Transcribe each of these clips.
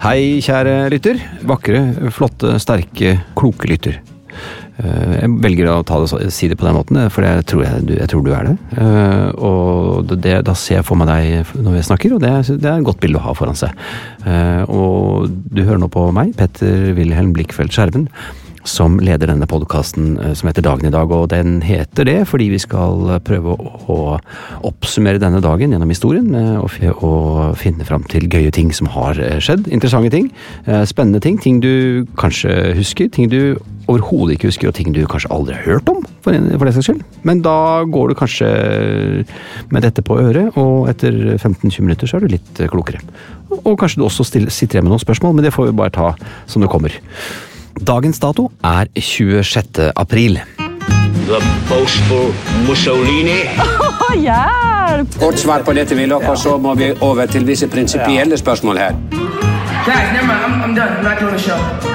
Hei, kjære lytter. Vakre, flotte, sterke, kloke lytter. Eh, Jeg velger å det, si det på den måten, for jeg tror, jeg, jeg tror du er det. Eh, Og det, da ser jeg for meg deg når vi snakker, og det, det er et godt bilde å ha foran seg. Eh, Og du hører nå på meg, Petter Wilhelm Blikkfeldt Skjerven, som leder denne podkasten som heter Dagen i dag. Og den heter det fordi vi skal prøve å, oppsummere denne dagen gjennom historien, eh, og, finne fram til gøye ting som har eh, skjedd. Interessante ting, eh, spennende ting, ting du kanskje husker, ting du overhodet ikke husker, og ting du kanskje aldri har hørt om, for, for det saks skyld. Men da går du kanskje med dette på øret, og etter 15-20 minutter så er du litt eh, klokere. Og kanskje du også stiller, sitter igjen med noen spørsmål, men det får vi bare ta som det kommer. Dagens dato er 26. april. The boastful Mussolini. Kort svar på dette, Willoch, og så må vi over til visse prinsipielle spørsmål her. Guys, never mind. I'm, I'm done. I'm not doing the show.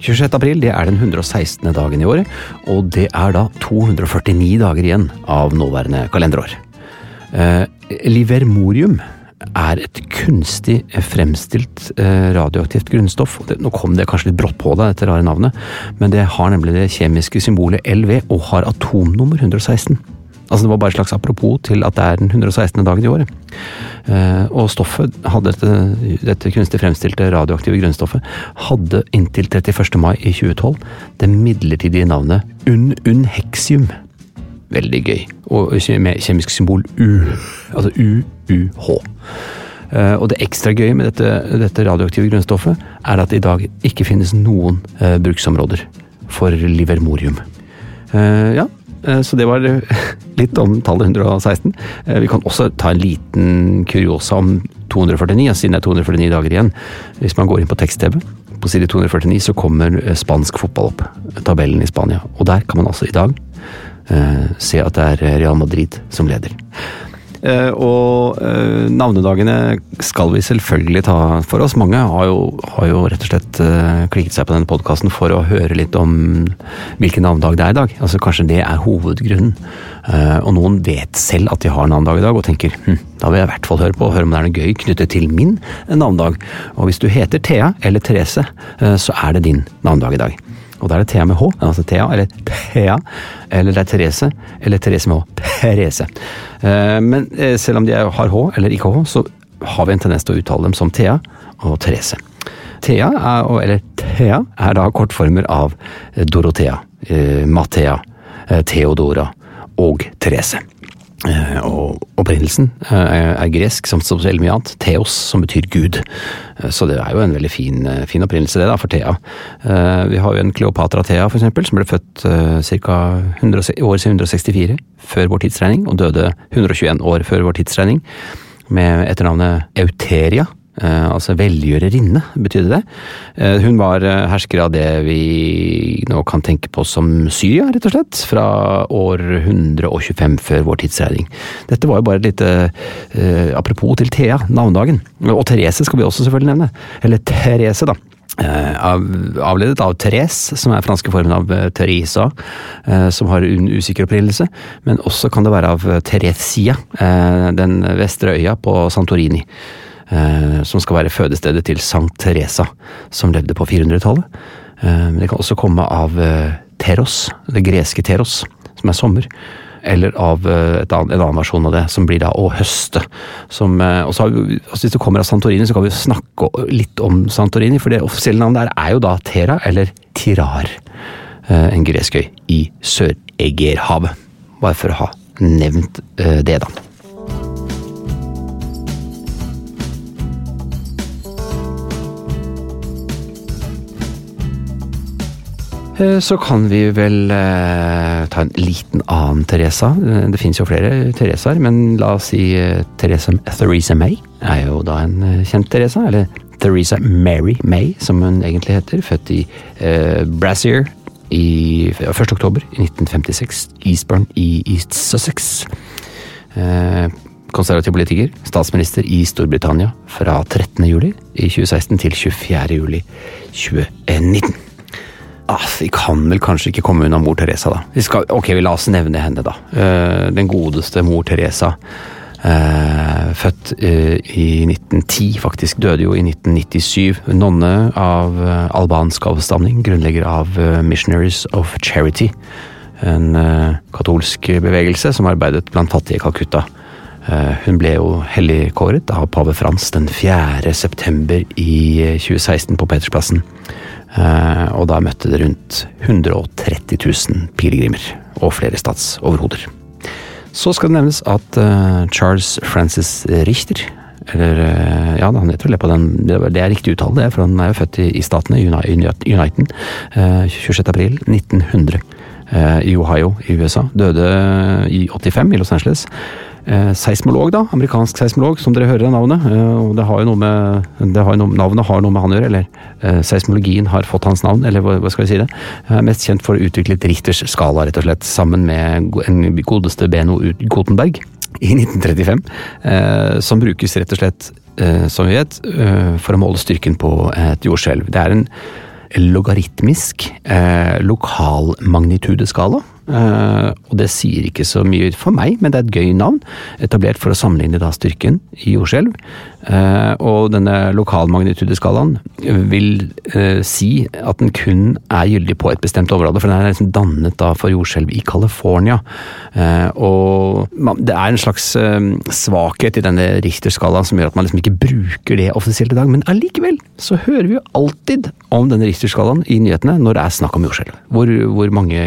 26. april det er den 116. dagen i året, og det er da 249 dager igjen av nåværende kalenderår. Eh, Livermorium er et kunstig fremstilt eh, radioaktivt grunnstoff. nå kom det kanskje litt brått på deg, dette rare navnet, men det har nemlig det kjemiske symbolet LV og har atomnummer 116. Altså Det var bare et slags apropos til at det er den 116. dagen i året. Eh, og stoffet hadde dette, dette kunstig fremstilte radioaktive grunnstoffet hadde inntil 31. mai i 2012 det midlertidige navnet un-unhexium. Veldig gøy. Og med kjemisk symbol U. Altså UUH. Eh, og det ekstra gøye med dette, dette radioaktive grunnstoffet er at det i dag ikke finnes noen eh, bruksområder for livermorium. Eh, ja, eh, så det var litt om tallet 116. Eh, Vi kan også ta en liten kuriosa om 249, ja, siden det er 249 dager igjen. Hvis man går inn på tekst-TV, på side 249 så kommer eh, spansk fotball opp. Tabellen i Spania. Og der kan man altså i dag se at det er Real Madrid som leder. Eh, og eh, navnedagene skal vi selvfølgelig ta for oss. Mange har jo, har jo rett og slett eh, klikket seg på denne podkasten for å høre litt om hvilken navnedag det er i dag. Altså Kanskje det er hovedgrunnen. Eh, og noen vet selv at de har navnedag i dag, og tenker hm, da vil jeg i hvert fall høre på, høre om det er noe gøy knyttet til min navnedag. Og hvis du heter Thea eller Therese, eh, så er det din navnedag i dag. Og da er det Thea med H, altså Thea eller Thea, eller det er Therese, eller Therese med H, Therese. Eh, Men eh, selv om de har H eller ikke H, så har vi en tendens til å uttale dem som Thea og Therese. Thea, er, eller Thea, er da kortformer av Dorothea, eh, Mathea, Theodora og Therese. Eh, Og opprinnelsen eh, er gresk, som veldig mye annet. Theos, som betyr Gud. Eh, Så det er jo en veldig fin, fin opprinnelse, det, da, for Thea. Vi har jo en Kleopatra Thea, for eksempel, som ble født ca. år 164 før vår tidsregning, og døde 121 år før vår tidsregning. med etternavnet Euteria. Eh, altså velgjørerinne, betydde det. Eh, hun var eh, hersker av det vi nå kan tenke på som Syria, rett og slett. Fra år 125 før vår tidsregning. Dette var jo bare et lite apropos til Thea, navnedagen. Og Therese skal vi også selvfølgelig nevne. Eller Therese, da. Av, avledet av Therese, som er franske formen av Teresa, som har en usikker opprinnelse. Men også kan det være av Theresia, den vestre øya på Santorini. Eh, som skal være fødestedet til Sankt Teresa, som levde på 400-tallet. Eh, men det kan også komme av eh, Teros, det greske Teros, som er sommer. Eller av annet, en annen versjon av det, som blir da å høste. Som, og så har vi, altså Hvis det kommer av Santorini, så kan vi snakke litt om Santorini. For det offisielle navnet der er jo da Tera, eller Tirar. En gresk øy i Sør-Egerhavet. Bare for å ha nevnt det, da. Så kan vi vel eh, ta en liten annen Teresa. Eh, Det finnes jo flere Teresaer, men la oss si eh, Theresa, Theresa May er jo da en eh, kjent Teresa. Eller Theresa Mary May, som hun egentlig heter. Født i eh, Brassier i 1. oktober 1956. Eastbourne i East Sussex. Eh, konservativ politiker, statsminister i Storbritannia fra 13. juli i 2016 til 24. juli 2019. Ah, vi kan vel kanskje ikke komme unna mor Teresa, da. Vi skal, ok, vi la oss nevne henne, da. Uh, den godeste mor Teresa. Uh, født uh, i 1910, faktisk. Døde jo i 1997. Nonne av albansk avstamning. Grunnlegger av Missionaries of Charity. En katolsk bevegelse som arbeidet blant fattige i Calcutta. Hun ble jo helligkåret av pave Frans den 4. september i eh, 2016 på Petersplassen. Eh, Og da møtte det rundt 130 000 pilegrimer og flere statsoverhoder. Så skal det nevnes at eh, Charles Francis Richter eller eh, Ja, han heter vel det på den Det er- riktig uttale, det, for han er jo født i, statene, Uni- Uni- Uniten, eh, 26. april 1900 eh, i Ohio i USA. Døde i 85 i Los Angeles. Eh, seismolog, da. Amerikansk seismolog, som dere hører av navnet. Eh, og det har jo noe med, har noe, navnet har noe med han å gjøre, eller eh, seismologien har fått hans navn, eller hva, skal vi si det. Eh, mest kjent for å utvikle Richters skala, rett og slett, sammen med en godeste Beno Ut- Gutenberg i 1935. Eh, som brukes rett og slett, som vi vet, for å måle styrken på et jordskjelv. Det er en logaritmisk lokalmagnitudeskala. Eh, og det sier ikke så mye for meg, men det er et gøy navn. Etablert for å sammenligne da styrken i jordskjelv. Eh, og denne lokalmagnitudeskalaen vil eh, si at den kun er gyldig på et bestemt område, for den er liksom dannet da for jordskjelv i California. Eh, og det er en slags svakhet i denne Richter-skalaen som gjør at man liksom ikke bruker det offisielt i dag, men allikevel så hører vi jo alltid om denne Richter-skalaen i nyhetene når det er snakk om jordskjelv. Hvor, hvor mange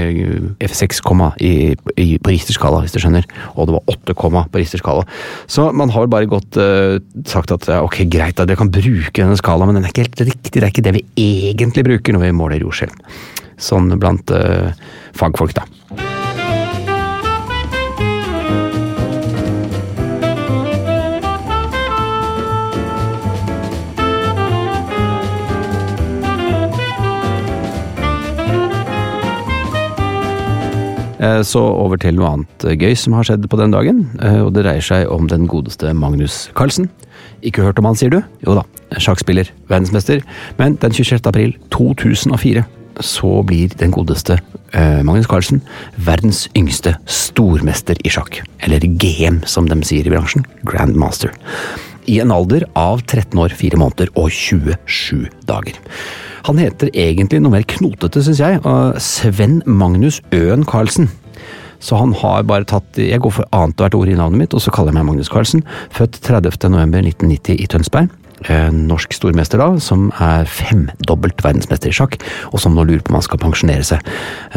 F6 komma i, i, på Richter-skala, hvis du skjønner, og det var 8 komma på Richter-skala. Så man har bare godt eh, sagt at ja, ok, greit, da, dere kan bruke denne skalaen, men den er ikke helt riktig. Det er ikke det vi egentlig bruker når vi måler jordskjelv. Sånn blant uh, fagfolk, da. Eh, Så over til noe annet eh, gøy som har skjedd på den dagen, eh, og det dreier seg om den godeste Magnus Carlsen. Ikke hørt om han, sier du? Jo da, sjakkspiller, verdensmester. Men den 26. april 2004 så blir den godeste eh, Magnus Carlsen verdens yngste stormester i sjakk. Eller GM, som de sier i bransjen. Grandmaster. I en alder av 13 år, 4 måneder og 27 dager. Han heter egentlig noe mer knotete, syns jeg. Sven Magnus Øen Carlsen. Så han har bare tatt Jeg går for annethvert ord i navnet mitt, og så kaller jeg meg Magnus Carlsen. Født 30. november 1990 i Tønsberg. Norsk stormester da, som er femdobbelt verdensmester i sjakk, og som nå lurer på om han skal pensjonere seg.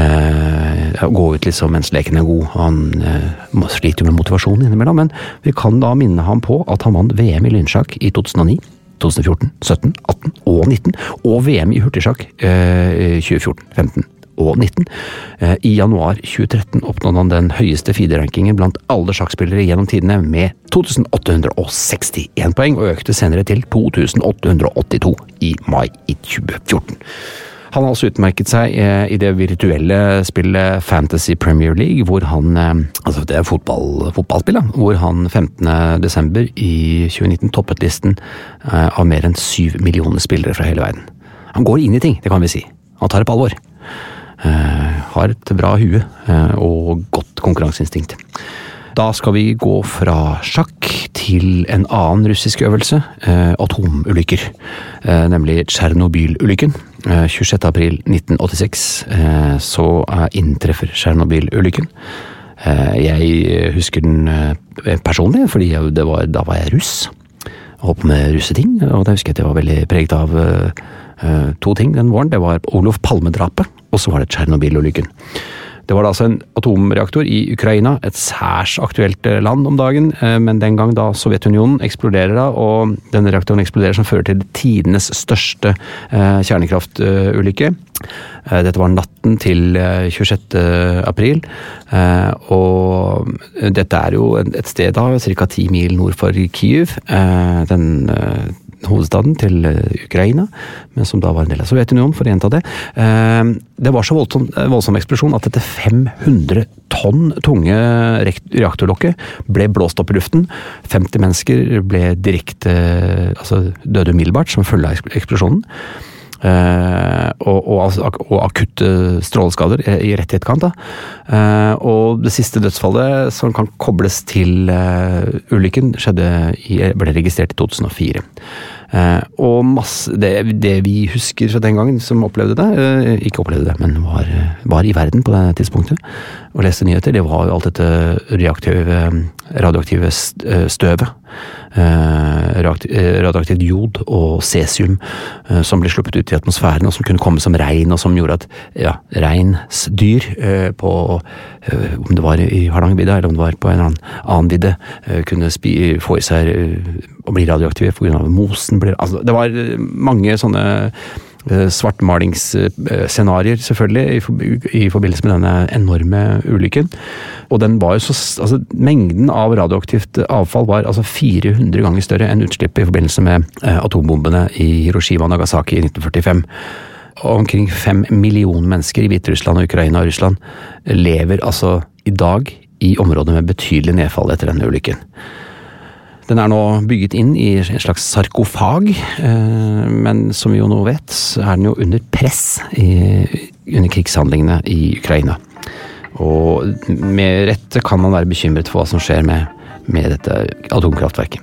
Eh, gå ut liksom mens leken er god. Han eh, sliter jo med motivasjonen innimellom, men vi kan da minne ham på at han vant VM i lynsjakk i 2009. 2014, 17, 18 og 19, og VM i hurtigsjakk eh, 2014, 15 2019. Eh, I januar 2013 oppnådde han den høyeste FIDE-rankingen blant alle sjakkspillere gjennom tidene med 2861 poeng, og økte senere til 2882 i mai i 2014. Han har også utmerket seg eh, i det virtuelle spillet Fantasy Premier League, hvor han eh, Altså, det er fotball, fotballspill, da. Hvor han 15. desember i 2019 toppet listen av mer enn syv millioner spillere fra hele verden. Han går inn i ting, det kan vi si. Han tar det på alvor. Har et bra hue og godt konkurranseinstinkt. Da skal vi gå fra sjakk til en annen russisk øvelse, eh, atomulykker. Eh, nemlig Tsjernobyl-ulykken. Eh, 26.4.1986 eh, så inntreffer Tsjernobyl-ulykken. Eh, jeg husker den eh, personlig, fordi da var jeg russ. Holdt på med russeting, og da husker jeg at jeg var veldig preget av to ting den våren. Det var Olof Palme-drapet, og så var det Tsjernobyl-ulykken. Det var da altså en atomreaktor i Ukraina, et særs aktuelt eh, land om dagen, eh, men den gang da Sovjetunionen eksploderer da, og denne reaktoren eksploderer som fører til tidenes største eh, kjernekraftulykke. Dette var natten til 26. april, og dette er jo et sted da ca. ti mil nord for Kyiv. Den hovedstaden til eh, Ukraina, men som da var en del av Sovjetunionen, for å gjenta det. Eh, det var så voldsom, eh, voldsom eksplosjon at dette 500 tonn tunge reaktorlokket ble blåst opp i luften. 50 mennesker ble direkte altså døde umiddelbart som følge av eksplosjonen. Og, og, og, akutte stråleskader i rett i etterkant. Uh, og det siste dødsfallet som kan kobles til ulykken, skjedde i, ble registrert i 2004. Eh, og masse det, det, vi husker fra den gangen som opplevde det, eh, ikke opplevde det, men var, var, i verden på det tidspunktet og leste nyheter, det var jo alt dette radioaktive støvet. Eh, radioaktivt jod og cesium som ble sluppet ut i atmosfæren, og som kunne komme som regn, og som gjorde at ja, reinsdyr på Om det var i Hardangervidda, eller om det var på en annen vidde, kunne få i seg å bli radioaktive pga. mosen. Ble, altså, det var eh, mange sånne eh, svartmalingsscenarioer, selvfølgelig, i, forbindelse med denne enorme ulykken. Og den var jo så altså, Mengden av radioaktivt avfall var altså 400 ganger større enn utslippet i forbindelse med eh, atombombene i Hiroshima og Nagasaki i 1945. Og omkring fem millioner mennesker i Hviterussland og Ukraina og Russland lever altså i dag i områder med betydelig nedfall etter denne ulykken. Den er nå bygget inn i en slags sarkofag, eh, men som vi jo nå vet, så er den jo under press under krigshandlingene i Ukraina. Og med rette kan man være bekymret for hva som skjer med, med dette atomkraftverket.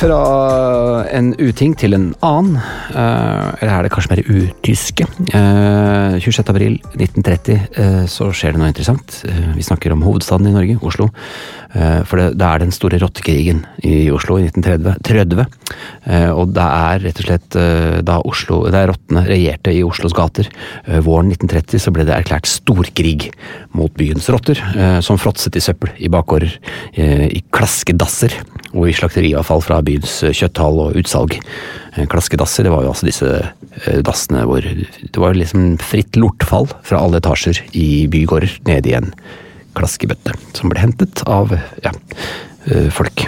Fra en uting til en annen. Eh, eller er det kanskje mer utyske? Eh, 26. april 1930 eh, så skjer det noe interessant. Eh, vi snakker om hovedstaden i Norge, Oslo. Eh, for det, det er den store rottekrigen i Oslo i 1930. Eh, og det er rett og slett eh, da Oslo, det rottene regjerte i Oslos gater. Eh, våren 1930 så ble det erklært storkrig mot byens rotter, eh, som fråtset i søppel i bakgårder, eh, i klaskedasser og i slakteriavfall fra byens eh, kjøtthall og utsalg. Eh, Klaskedasser, det var jo altså disse eh, dassene hvor det var liksom fritt lortfall fra alle etasjer i bygårder ned i en klaskebøtte, som ble hentet av ja, folk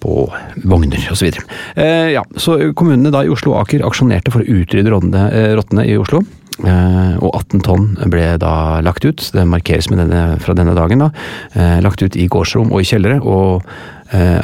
på vogner osv. Eh, ja, så kommunene da i Oslo og Aker aksjonerte for å utrydde rottene, i Oslo. Eh, og 18 tonn ble da lagt ut, det markeres med denne, fra denne dagen, da. Eh, lagt ut i gårdsrom og i kjellere. og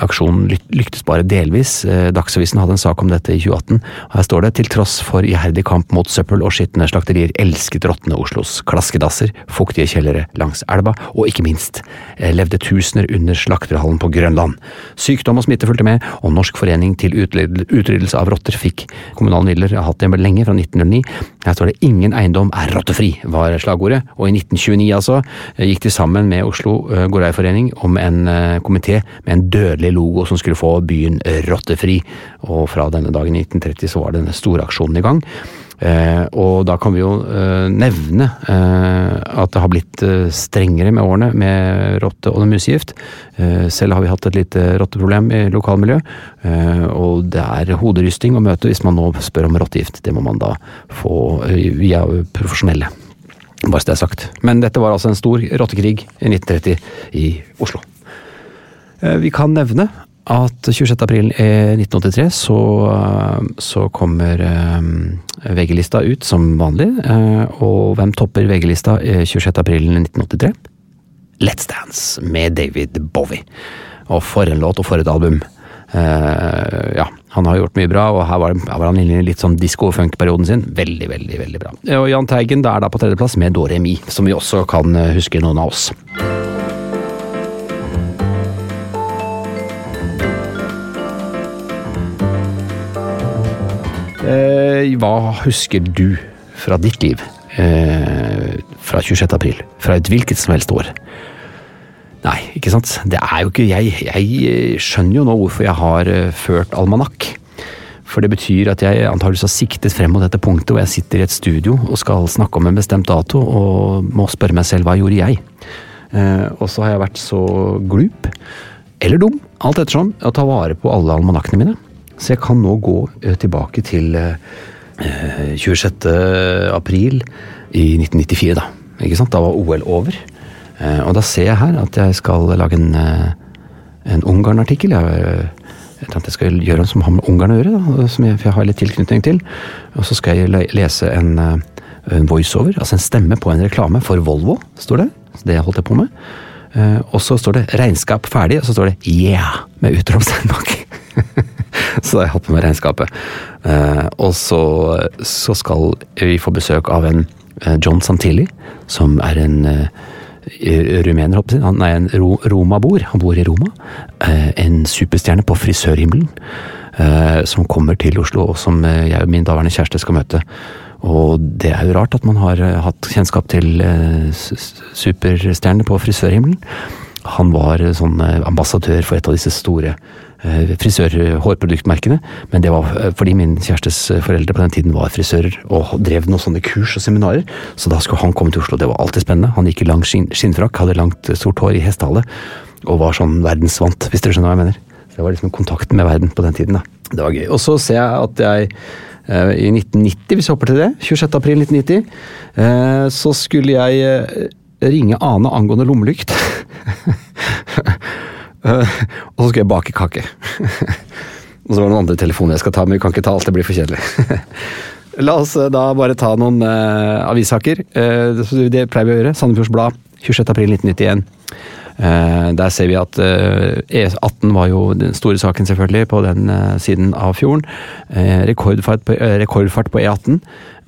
aksjonen lyktes bare delvis. Eh, Dagsavisen hadde en sak om dette i 2018. og Her står det til tross for iherdig kamp mot søppel og skitne slakterier elsket råtne Oslos klaskedasser, fuktige kjellere langs elva, og ikke minst eh, levde tusener under slakterhallen på Grønland. Sykdom og smitte fulgte med, og Norsk forening til utryddelse av rotter fikk kommunale midler, har hatt det lenge, fra 1909. Her står det 'ingen eiendom er rottefri', var slagordet, og i 1929 altså eh, gikk de sammen med Oslo eh, Gårdeierforening om en eh, komité med en dødelig logo som skulle få byen rottefri, og fra denne dagen i 1930 så var denne store aksjonen i gang. Eh, og da kan vi jo eh, nevne eh, at det har blitt eh, strengere med årene med rotte- og musegift. Eh, selv har vi hatt et lite rotteproblem i lokalmiljøet, eh, og det er hoderysting å møte hvis man nå spør om rottegift. Det må man da få via profesjonelle. Bare så det er sagt. Men dette var altså en stor rottekrig i 1930 i Oslo. Eh, Vi kan nevne at 26. april 1983 så, eh, så kommer eh, VG-lista ut som vanlig. eh, Og hvem topper VG-lista i 26. april 1983? Let's Dance med David Bowie. Og for en låt og for et album. Uh, ja, han har gjort mye bra, og her var, her var han inne i litt sånn disko-funk-perioden sin. Veldig, veldig veldig bra. Og Jahn Teigen er da på tredjeplass med Doremi, som vi også kan eh, huske noen av oss. Hva husker du fra ditt liv eh, fra 26. april? Fra et hvilket som helst år? Nei, ikke sant. Det er jo ikke jeg. Jeg eh, skjønner jo nå hvorfor jeg har eh, ført almanakk. For det betyr at jeg antakeligvis har siktet frem mot dette punktet hvor jeg sitter i et studio og skal snakke om en bestemt dato, og må spørre meg selv hva gjorde jeg? Eh, og så har jeg vært så glup, eller dum, alt ettersom, å ta vare på alle almanakkene mine. Så jeg kan nå gå eh, tilbake til eh, eh, 26. april i 1994, da. Ikke sant? Da var OL over. Eh, og da ser jeg her at jeg skal lage en, eh, en Ungarn-artikkel. Jeg, eh, jeg tenkte jeg skal gjøre noe som har med Ungarn å gjøre, da, som jeg, for jeg har litt tilknytning til. Og så skal jeg lese en, eh, en voiceover, altså en stemme på en reklame for Volvo, står det. Det holdt jeg på med. Eh, og så står det 'regnskap ferdig', og så står det 'yeah' med utropstegn bak. så har jeg hatt på meg regnskapet. Eh, og så, så skal vi få besøk av en eh, John Santilli, som er en eh, rumener. Han er en ro. Han bor i Roma. En superstjerne på frisørhimmelen. Som kommer til Oslo, og som jeg og min daværende kjæreste skal møte. Og det er jo rart at man har hatt kjennskap til superstjerner på frisørhimmelen. Han var sånn ambassadør for et av disse store frisør-hårproduktmerkene. Men det var eh, fordi min kjærestes eh, foreldre på den tiden var frisører og drev noen sånne kurs og seminarer. Så da skulle han komme til Oslo. Det var alltid spennende. Han gikk i lang skinn, skinnfrakk, hadde langt, eh, sort hår i hestehale. Og var sånn verdensvant, hvis dere skjønner hva jeg mener. Det var liksom kontakten med verden på den tiden. da. Det var gøy. Og så ser jeg at jeg eh, i 1990, hvis vi hopper til det, 26. april 1990, eh, så skulle jeg eh, ringe Ane angående lommelykt. Og så skulle jeg bake kake. og så var det noen andre telefoner jeg skal ta, men vi kan ikke ta alt, det blir for kjedelig. La oss eh, da bare ta noen uh, avissaker. Uh, det pleier vi å gjøre. Sandefjords Blad, 26. april 1991. Eh, der ser vi at uh, E18 var jo den store saken, selvfølgelig, på den siden av fjorden. Rekordfart, på, rekordfart på E18.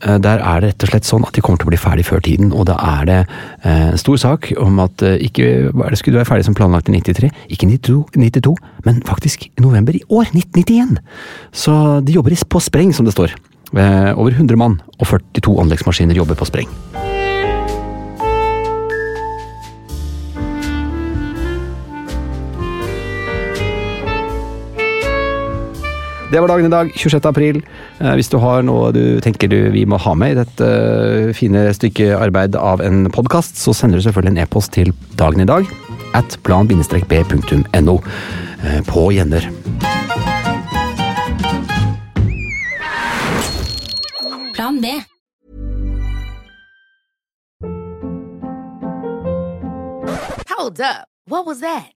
Eh, Der er det rett og slett sånn at de kommer til å bli ferdig før tiden, og da er det eh, en stor sak om at eh, ikke hva er det skulle være ferdig som planlagt i 93, ikke 92, 92, men faktisk i november i år, 1991. Så de jobber på spreng, som det står. Over 100 mann og 42 anleggsmaskiner jobber på spreng. Det var dagen i dag, 26. april. Eh, Hvis du har noe du tenker du vi må ha med i dette eh, fine stykket arbeid av en podkast, så sender du selvfølgelig en e-post til dagen i dag at plan-b.no eh, på Gjenner. Plan B. Hold up. What was that?